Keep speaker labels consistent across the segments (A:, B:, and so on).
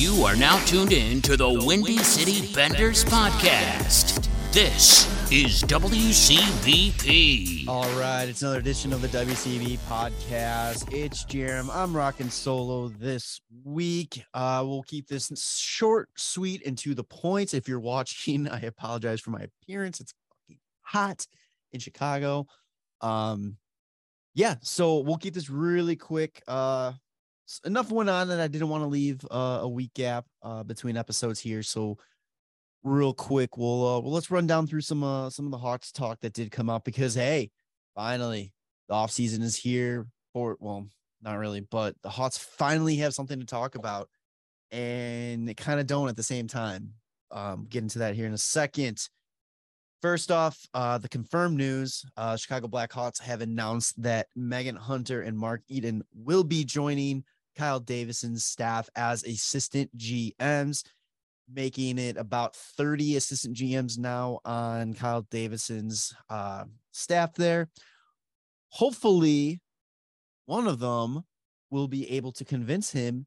A: You are now tuned in to the Windy City Benders podcast. This is WCBP.
B: All right, it's another edition of the WCB podcast. It's Jarom. I'm rocking solo this week. Uh, we'll keep this short, sweet, and to the point. If you're watching, I apologize for my appearance. It's fucking hot in Chicago. Um, yeah, so we'll keep this really quick. Uh, enough went on that I didn't want to leave uh, a week gap uh, between episodes here. So real quick, we'll uh, well let's run down through some uh, some of the Hawks talk that did come out because hey, finally the off season is here. For well, not really, but the Hawks finally have something to talk about, and they kind of don't at the same time. Um, get into that here in a second. First off, uh, the confirmed news: uh, Chicago Blackhawks have announced that Meghan Hunter and Mark Eaton will be joining Kyle Davidson's staff as assistant GMs making it about 30 assistant GMs now on Kyle Davidson's uh, staff there. Hopefully, one of them will be able to convince him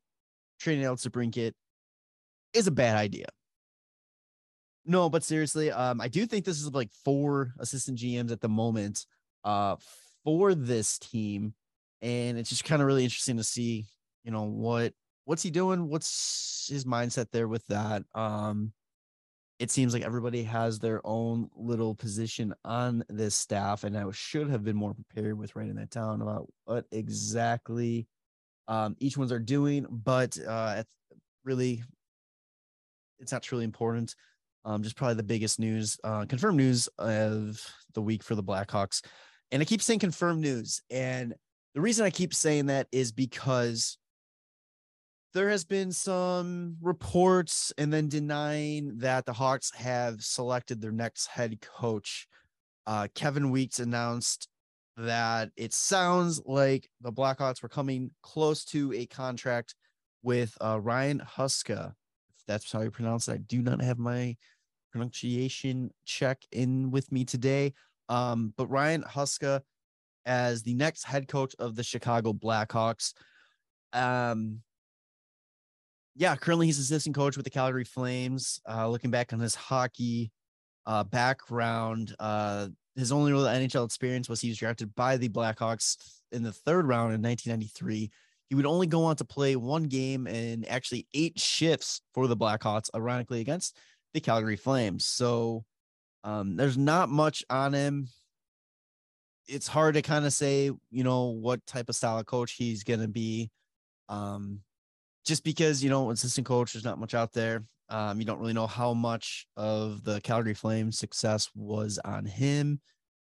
B: trading Alex DeBrincat is a bad idea. No, but seriously, um, I do think this is like four assistant GMs at the moment uh, for this team. And it's just kind of really interesting to see, you know, what what's he doing? What's his mindset there with that? Um, it seems like everybody has their own little position on this staff, and I should have been more prepared with writing that down about what exactly um, each ones are doing. But uh, it's really, it's not truly important. Um, just probably the biggest news, uh, confirmed news of the week for the Blackhawks. And I keep saying confirmed news, and the reason I keep saying that is because there has been some reports and then denying that the Hawks have selected their next head coach. Uh, Kevin Weekes announced that it sounds like the Blackhawks were coming close to a contract with uh, Ryan Huska. If that's how you pronounce it, I do not have my pronunciation check in with me today. Um, but Ryan Huska as the next head coach of the Chicago Blackhawks. Um, yeah, currently he's assistant coach with the Calgary Flames. Uh, looking back on his hockey uh, background, uh, his only real NHL experience was he was drafted by the Blackhawks in the third round in 1993. He would only go on to play one game and actually eight shifts for the Blackhawks, ironically, against the Calgary Flames. So um, there's not much on him. It's hard to kind of say, you know, what type of style of coach he's going to be. Um, just because you know assistant coach there's not much out there um, you don't really know how much of the calgary flames success was on him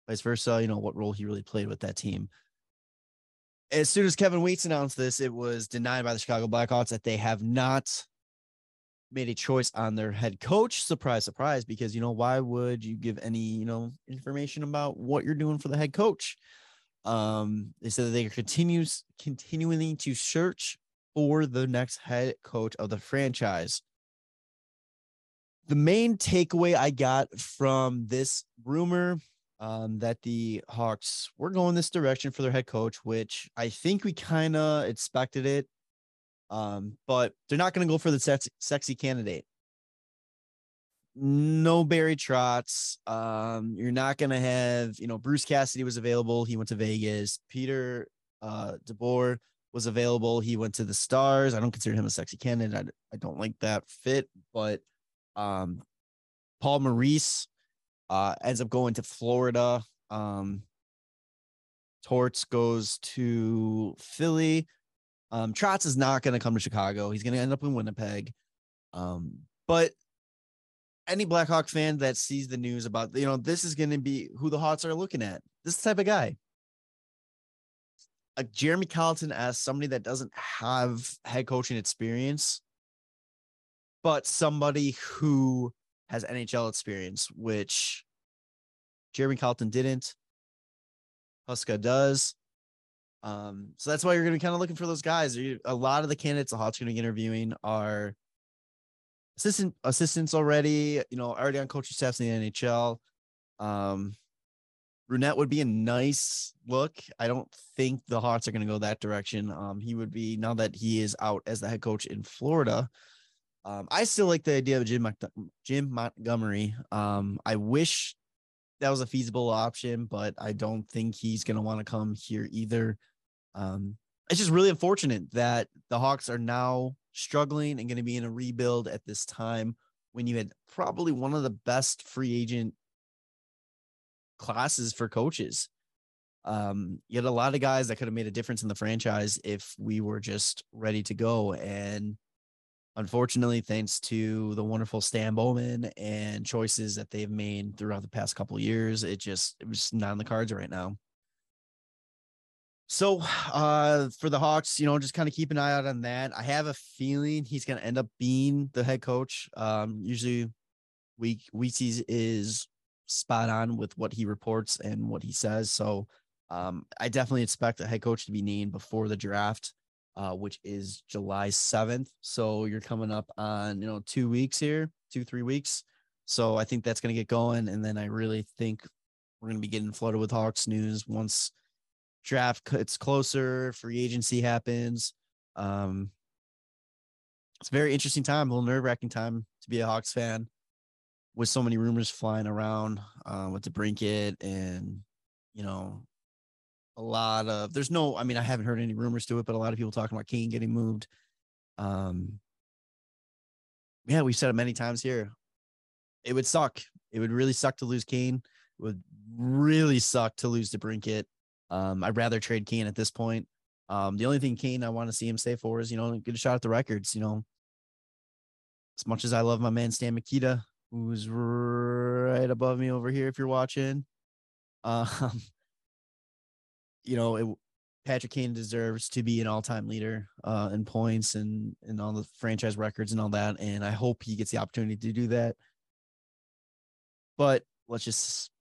B: vice versa you know what role he really played with that team. As soon as kevin weekes announced this it was denied by the chicago blackhawks that they have not made a choice on their head coach. Surprise surprise because you know why would you give any you know information about what you're doing for the head coach? Um they said that they continues continuing to search for the next head coach of the franchise. The main takeaway I got from this rumor um, that the Hawks were going this direction for their head coach, which I think we kind of expected it. Um, but they're not going to go for the sexy, sexy candidate. No Barry Trotz. Um, you're not going to have, you know, Bruce Cassidy was available. He went to Vegas. Peter uh, DeBoer was available. He went to the Stars. I don't consider him a sexy candidate. I, I don't like that fit, but um, Paul Maurice uh, ends up going to Florida. Um, Torts goes to Philly. Um, Trotz is not going to come to Chicago. He's going to end up in Winnipeg. Um, but any Blackhawk fan that sees the news about, you know, this is going to be who the Hawks are looking at. This type of guy a Jeremy Colliton as somebody that doesn't have head coaching experience, but somebody who has NHL experience, which Jeremy Colliton didn't. Huska does. Um, so that's why you're going to be kind of looking for those guys. A lot of the candidates the Hawks going to be interviewing are assistant assistants already, you know, already on coaching staffs in the NHL. Um, Brunette would be a nice look. I don't think the Hawks are going to go that direction. Um, he would be now that he is out as the head coach in Florida. Um, I still like the idea of Jim Jim Montgomery. Um, I wish that was a feasible option, but I don't think he's going to want to come here either. Um, it's just really unfortunate that the Hawks are now struggling and going to be in a rebuild at this time when you had probably one of the best free agent classes for coaches. Um, you had a lot of guys that could have made a difference in the franchise if we were just ready to go. And unfortunately, thanks to the wonderful Stan Bowman and choices that they've made throughout the past couple years, it just it was not on the cards right now. So uh for the Hawks, you know, just kind of keep an eye out on that. I have a feeling he's gonna end up being the head coach. Um, usually we we see is spot on with what he reports and what he says. So um, I definitely expect a head coach to be named before the draft uh, which is July 7th. So you're coming up on, you know, two weeks here, two, three weeks. So I think that's going to get going. And then I really think we're going to be getting flooded with Hawks news once draft gets closer, free agency happens. Um, it's a very interesting time, a little nerve wracking time to be a Hawks fan with so many rumors flying around uh, with DeBrincat and, you know, a lot of there's no i mean i haven't heard any rumors to it but a lot of people talking about kane getting moved. Um yeah we've said it many times here. It would suck. It would really suck to lose kane. It would really suck to lose DeBrincat. um i'd rather trade kane at this point. Um the only thing kane i want to see him stay for is you know get a shot at the records you know. As much as i love my man stan mikita who's right above me over here if you're watching um you know, it, Patrick Kane deserves to be an all-time leader uh, in points and and all the franchise records and all that. And I hope he gets the opportunity to do that. But let's just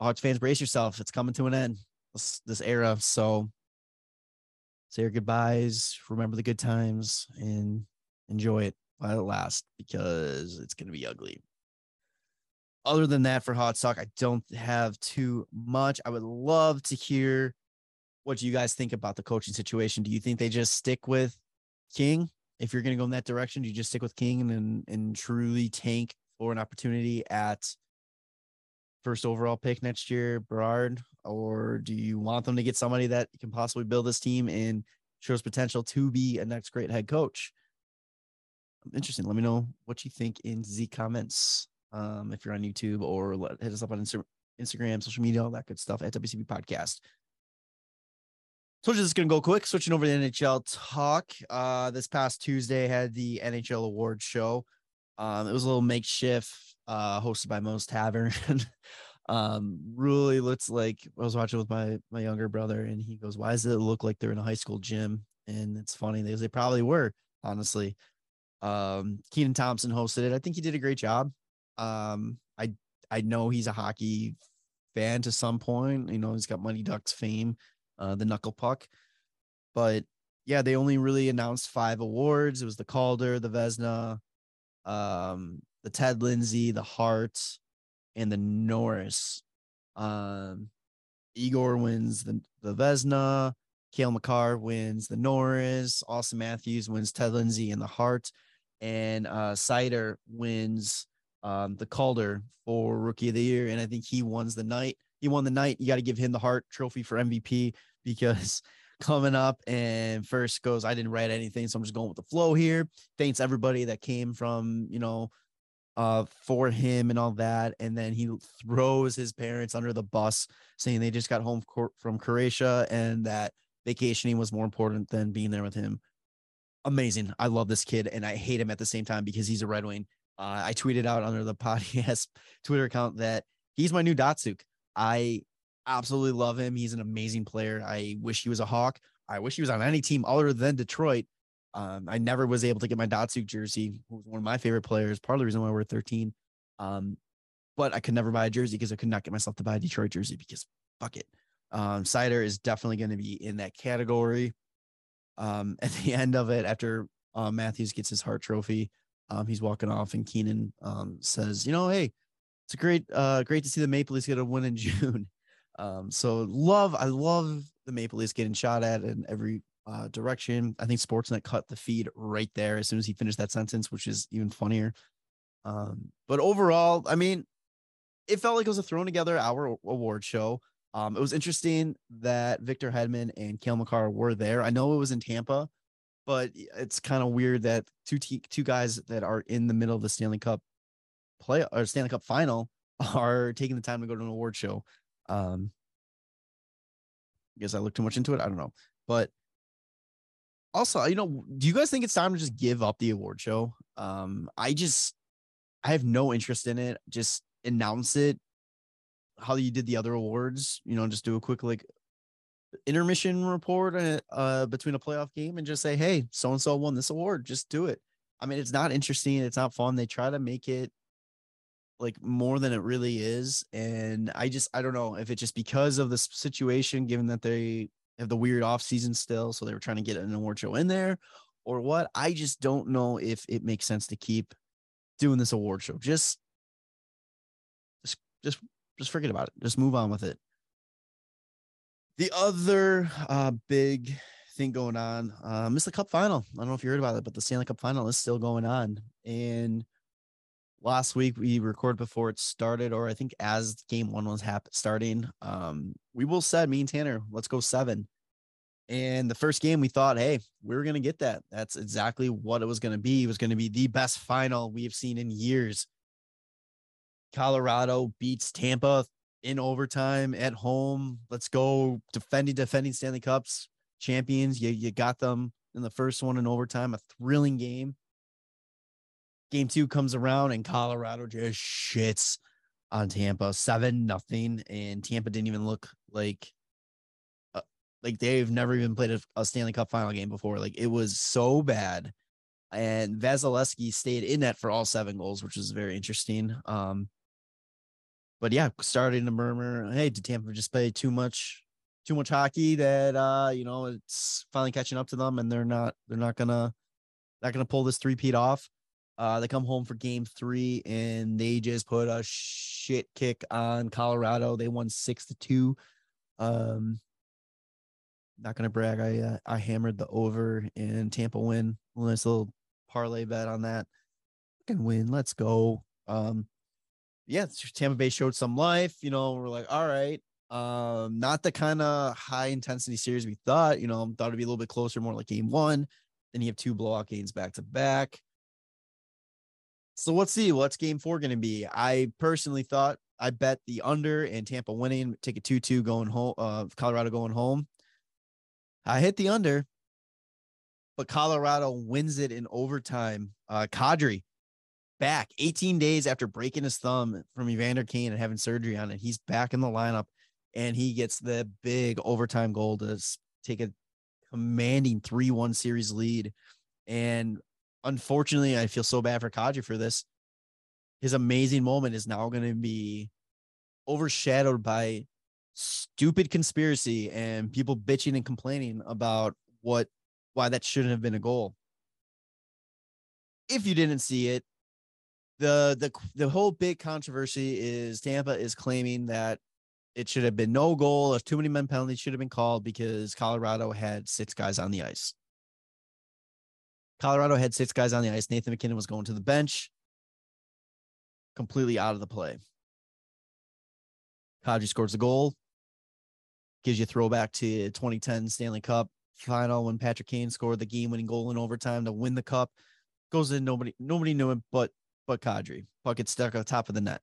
B: Hawks fans brace yourself. It's coming to an end. This, this era. So say your goodbyes, remember the good times, and enjoy it while it lasts because it's going to be ugly. Other than that, for Hot Talk, I don't have too much. I would love to hear what you guys think about the coaching situation? Do you think they just stick with King? If you're going to go in that direction, do you just stick with King and and truly tank for an opportunity at first overall pick next year, Bedard, or do you want them to get somebody that can possibly build this team and shows potential to be a next great head coach? Interesting. Let me know what you think in the comments. Um, if you're on YouTube or let, hit us up on Instagram, social media, all that good stuff at WCB Podcast. So just gonna go quick, switching over to NHL talk. Uh, this past Tuesday had the NHL Awards show. Um, it was a little makeshift, uh, hosted by Moe's Tavern. um, really looks like I was watching with my my younger brother, and he goes, "Why does it look like they're in a high school gym?" And it's funny because they probably were, honestly. Um, Kenan Thompson hosted it. I think he did a great job. Um, I I know he's a hockey fan to some point. You know, he's got Mighty Ducks fame uh, the knuckle puck. But yeah, they only really announced five awards. It was the Calder, the Vezina, um, the Ted Lindsay, the Hart, and the Norris. Um, Igor wins the the Vezina. Cale Makar wins the Norris. Auston Matthews wins Ted Lindsay and the Hart, and uh, Seider wins um, the Calder for Rookie of the Year. And I think he won the night. He won the night. You got to give him the Hart Trophy for MVP because coming up and first goes, I didn't write anything, so I'm just going with the flow here. Thanks everybody that came from, you know, uh, for him and all that. And then he throws his parents under the bus, saying they just got home from Croatia and that vacationing was more important than being there with him. Amazing. I love this kid and I hate him at the same time because he's a Red Wing. Uh, I tweeted out under the podcast Twitter account that he's my new Datsyuk. I absolutely love him. He's an amazing player. I wish he was a Hawk. I wish he was on any team other than Detroit. Um, I never was able to get my Datsyuk jersey, who was one of my favorite players, part of the reason why we're 13. Um, but I could never buy a jersey because I could not get myself to buy a Detroit jersey because fuck it. Um, Seider is definitely going to be in that category. Um, at the end of it, after uh, Matthews gets his Hart trophy, um, he's walking off, and Kenan um, says, "You know, hey, it's a great, uh, great to see the Maple Leafs get a win in June." Um, so love, I love the Maple Leafs getting shot at in every uh, direction. I think Sportsnet cut the feed right there as soon as he finished that sentence, which is even funnier. Um, but overall, I mean, it felt like it was a thrown together hour award show. Um, it was interesting that Victor Hedman and Cale Makar were there. I know it was in Tampa, but it's kind of weird that two te- two guys that are in the middle of the Stanley Cup play or Stanley Cup final are taking the time to go to an award show. Um, I guess I looked too much into it. I don't know, but also, you know, do you guys think it's time to just give up the award show? Um, I just, I have no interest in it. Just announce it how you did the other awards. You know, just do a quick like intermission report uh, uh between a playoff game and just say, hey, so and so won this award. Just do it. I mean, it's not interesting. It's not fun. They try to make it like more than it really is. And I just, I don't know if it's just because of the situation, given that they have the weird off season still. So they were trying to get an award show in there or what. I just don't know if it makes sense to keep doing this award show. Just, just, just, just forget about it. Just move on with it. The other uh, big thing going on, uh, missed the cup final. I don't know if you heard about it, but the Stanley Cup final is still going on. And last week we recorded before it started, or I think as game one was hap- starting. Um, we will said me and Tanner, let's go seven. And the first game we thought, hey, we are gonna get that. That's exactly what it was gonna be. It was gonna be the best final we have seen in years. Colorado beats Tampa in overtime at home. Let's go defending defending Stanley Cups champions. You you got them in the first one in overtime, a thrilling game game two comes around and Colorado just shits on Tampa seven nothing, and Tampa didn't even look like uh, like they've never even played a, a, Stanley Cup final game before. Like it was so bad, and Vasilevskiy stayed in that for all seven goals, which was very interesting. Um, but yeah, starting to murmur, hey, did Tampa just play too much? Too much hockey that uh, you know, it's finally catching up to them, and they're not they're not gonna not gonna pull this three peat off. Uh, they come home for game three and they just put a shit kick on Colorado. They won six to two. Um, not gonna brag. I uh, I hammered the over in Tampa win. Nice little parlay bet on that. Can win. Let's go. Um, yeah, Tampa Bay showed some life. You know, we're like, all right. Um, not the kind of high intensity series we thought. You know, thought it'd be a little bit closer, more like game one. Then you have two blowout games back to back. So let's see what's game four going to be. I personally thought I bet the under and Tampa winning, take a 2 2 going home, uh, Colorado going home. I hit the under, but Colorado wins it in overtime. Uh, Kadri back 18 days after breaking his thumb from Evander Kane and having surgery on it. He's back in the lineup and he gets the big overtime goal to take a commanding 3 1 series lead. And unfortunately, I feel so bad for Kadri for this. His amazing moment is now going to be overshadowed by stupid conspiracy and people bitching and complaining about what why that shouldn't have been a goal. If you didn't see it, the the the whole big controversy is Tampa is claiming that it should have been no goal if too many men penalties should have been called because Colorado had six guys on the ice. Colorado had six guys on the ice. Nathan MacKinnon was going to the bench, completely out of the play. Kadri scores a goal, gives you a throwback to 2010 Stanley Cup final when Patrick Kane scored the game-winning goal in overtime to win the cup. Goes in, nobody nobody knew it, but but Kadri. Puck gets stuck on top of the net.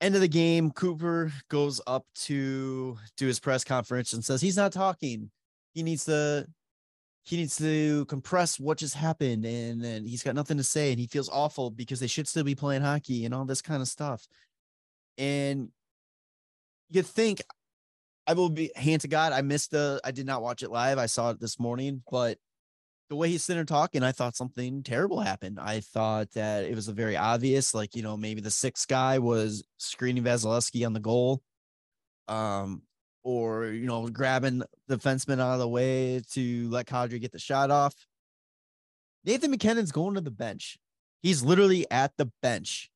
B: End of the game, Cooper goes up to do his press conference and says he's not talking. He needs to he needs to compress what just happened and then he's got nothing to say and he feels awful because they should still be playing hockey and all this kind of stuff and you think i will be hand to god i missed the i did not watch it live i saw it this morning but the way he's sitting there talking i thought something terrible happened i thought that it was a very obvious like you know maybe the sixth guy was screening vasilevskiy on the goal um or you know grabbing the fenceman out of the way to let Kadri get the shot off. Nathan MacKinnon's going to the bench. He's literally at the bench.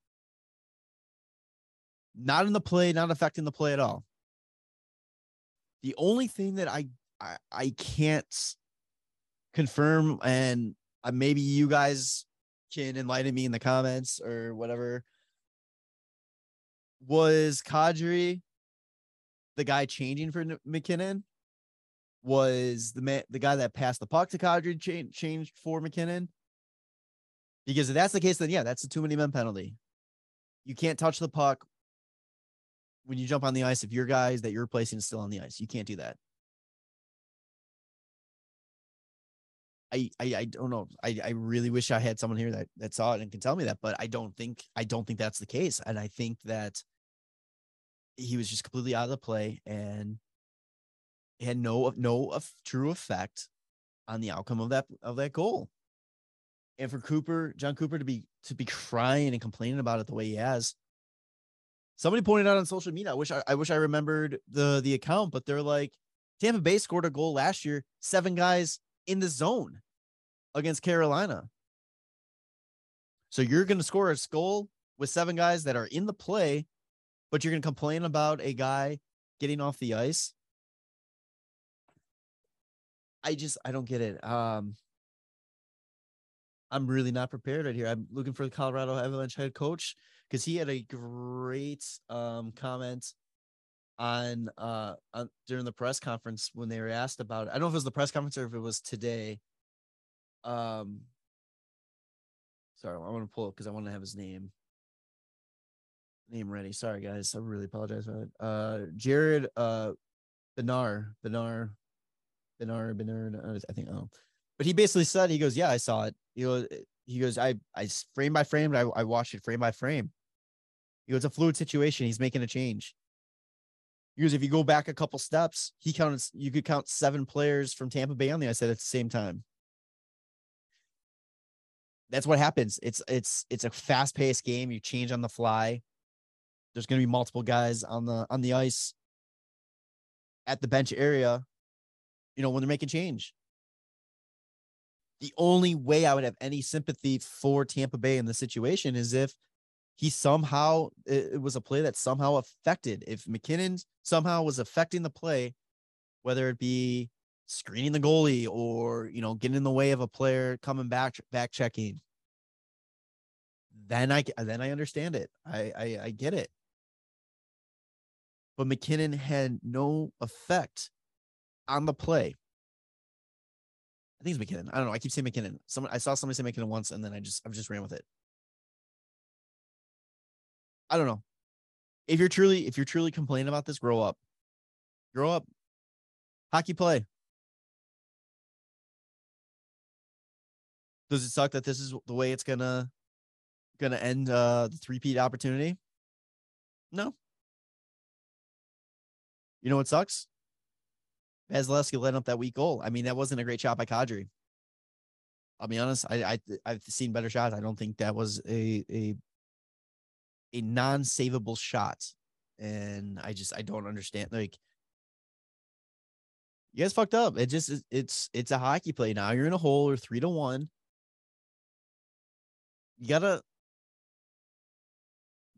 B: Not in the play, not affecting the play at all. The only thing that I I, I can't confirm, and uh, maybe you guys can enlighten me in the comments or whatever. Was Kadri the guy changing for McKinnon? Was the man the guy that passed the puck to Kadri cha- changed for McKinnon? Because if that's the case, then yeah, that's a too many men penalty. You can't touch the puck when you jump on the ice if your guys that you're replacing is still on the ice. You can't do that. I, I I don't know. I, I really wish I had someone here that that saw it and can tell me that, but I don't think I don't think that's the case. And I think that he was just completely out of the play and had no no of true effect on the outcome of that of that goal. And for Cooper, Jon Cooper to be to be crying and complaining about it the way he has. Somebody pointed out on social media. I wish I, I wish I remembered the the account, but they're like Tampa Bay scored a goal last year, seven guys in the zone against Carolina. So you're going to score a goal with seven guys that are in the play, but you're going to complain about a guy getting off the ice. I just I don't get it. Um I'm really not prepared right here. I'm looking for the Colorado Avalanche head coach because he had a great um comment on uh on, during the press conference when they were asked about it. I don't know if it was the press conference or if it was today. Um sorry, I want to pull up because I want to have his name name ready. Sorry guys, I really apologize for it. Uh Jared uh Benar, Benar, Benar, Benar, I think oh. But he basically said he goes, Yeah, I saw it. He goes, he goes, I I frame by frame, I, I watched it frame by frame. He goes, it's a fluid situation. He's making a change. Because if you go back a couple steps, he counts, you could count seven players from Tampa Bay on the ice at the same time. That's what happens. It's it's it's a fast-paced game. You change on the fly. There's gonna be multiple guys on the on the ice at the bench area, you know, when they're making change. The only way I would have any sympathy for Tampa Bay in the situation is if he somehow it, was a play that somehow affected if McKinnon somehow was affecting the play, whether it be screening the goalie or you know getting in the way of a player coming back back checking. Then I then I understand it. I I, I get it. But McKinnon had no effect on the play. I think it's MacKinnon. I don't know. I keep saying McKinnon. Someone I saw somebody say McKinnon once, and then I just I just ran with it. I don't know. If you're truly if you're truly complaining about this, grow up. Grow up. Hockey play. Does it suck that this is the way it's gonna gonna end uh the three-peat opportunity? No. You know what sucks? Vasilevskiy let up that weak goal. I mean, that wasn't a great shot by Kadri. I'll be honest. I, I I've seen better shots. I don't think that was a a a non-savable shot. And I just I don't understand. Like you guys fucked up. It just it's it's a hockey play now. You're in a hole or three to one. You gotta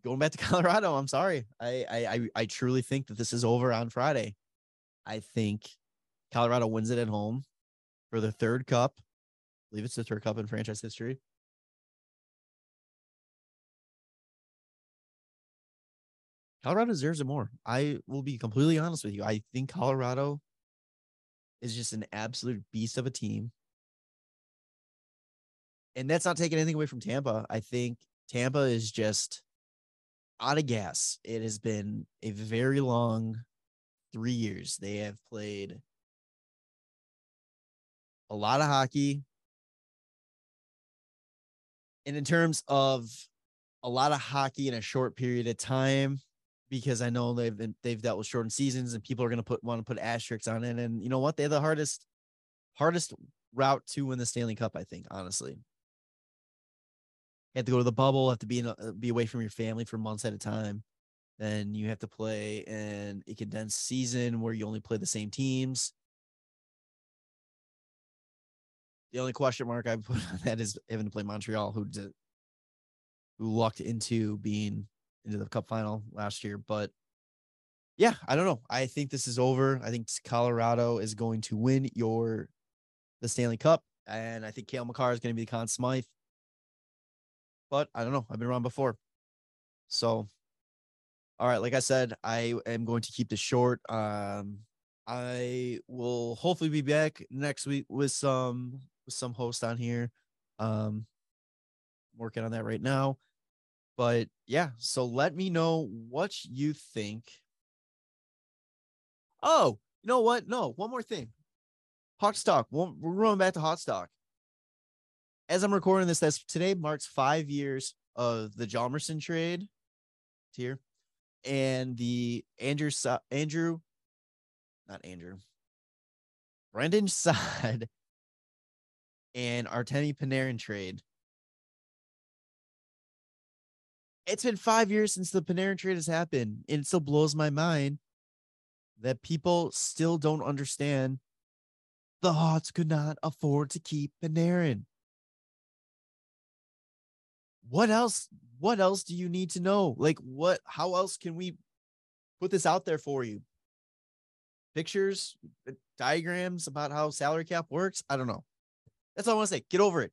B: going back to Colorado. I'm sorry. I I I truly think that this is over on Friday. I think Colorado wins it at home for the third cup. I believe it's the third cup in franchise history. Colorado deserves it more. I will be completely honest with you. I think Colorado is just an absolute beast of a team. And that's not taking anything away from Tampa. I think Tampa is just out of gas. It has been a very long three years. They have played a lot of hockey. And in terms of a lot of hockey in a short period of time, because I know they've been, they've dealt with shortened seasons and people are going to put want to put asterisks on it. And you know what? They're the hardest hardest route to win the Stanley Cup. I think honestly, you have to go to the bubble, have to be in a, uh, be away from your family for months at a time. Then you have to play in a condensed season where you only play the same teams. The only question mark I put on that is having to play Montreal, who did, who lucked into being into the cup final last year. But yeah, I don't know. I think this is over. I think Colorado is going to win your the Stanley Cup, and I think Cale Makar is going to be the Conn Smythe. But I don't know. I've been wrong before. So, all right. Like I said, I am going to keep this short. Um, I will hopefully be back next week with some with some host on here. Um, working on that right now. But yeah, so let me know what you think. Oh, you know what? No, one more thing. Hot stock. We're going back to hot stock. As I'm recording this, that's today marks five years of the Hjalmarsson trade here and the Andrew Andrew, not Andrew, Brandon Saad and Artemi Panarin trade it's been five years since the Panarin trade has happened, and it still blows my mind that people still don't understand the Hawks could not afford to keep Panarin. What else? What else do you need to know? Like, what? How else can we put this out there for you? Pictures, uh, diagrams about how salary cap works. I don't know. That's all I want to say. Get over it.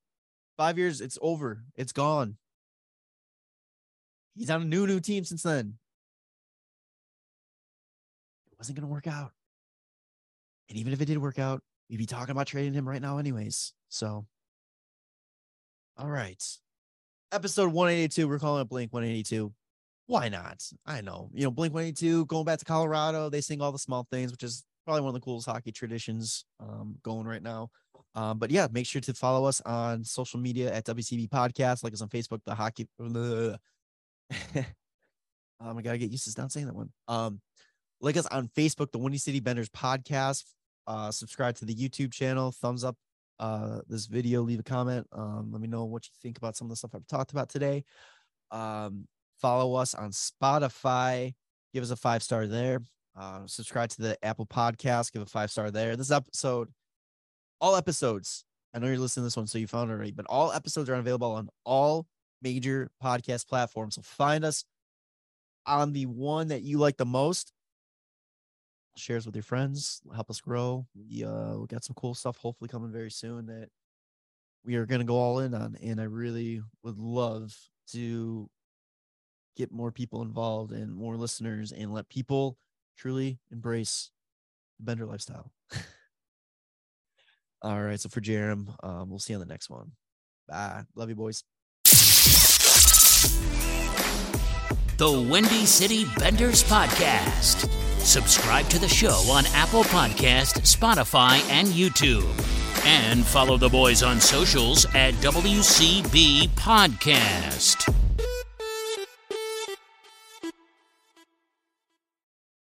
B: Five years, it's over. It's gone. He's on a new, new team since then. It wasn't going to work out. And even if it did work out, we'd be talking about trading him right now, anyways. So, all right. Episode 182, we're calling it Blink 182. Why not? I know. You know, Blink 182 going back to Colorado. They sing all the small things, which is probably one of the coolest hockey traditions um, going right now. Um, but yeah, make sure to follow us on social media at WCB Podcast, like us on Facebook, the hockey. um, I gotta get used to not saying that one. Um, like us on Facebook, the Windy City Benders podcast. Uh, subscribe to the YouTube channel. Thumbs up uh this video. Leave a comment. Um, let me know what you think about some of the stuff I've talked about today. Um, follow us on Spotify. Give us a five star there. Uh, subscribe to the Apple Podcast. Give a five star there. This episode, all episodes. I know you're listening to this one, so you found it already, but all episodes are available on all major podcast platforms. So find us on the one that you like the most. Shares with your friends, help us grow. We uh we got some cool stuff hopefully coming very soon that we are gonna go all in on. And I really would love to get more people involved and more listeners and let people truly embrace the bender lifestyle. all right. So for Jarom, um, we'll see you on the next one. Bye. Love you, boys.
A: The Windy City Benders Podcast. Subscribe to the show on Apple Podcast, Spotify, and YouTube. And follow the boys on socials at WCB Podcast.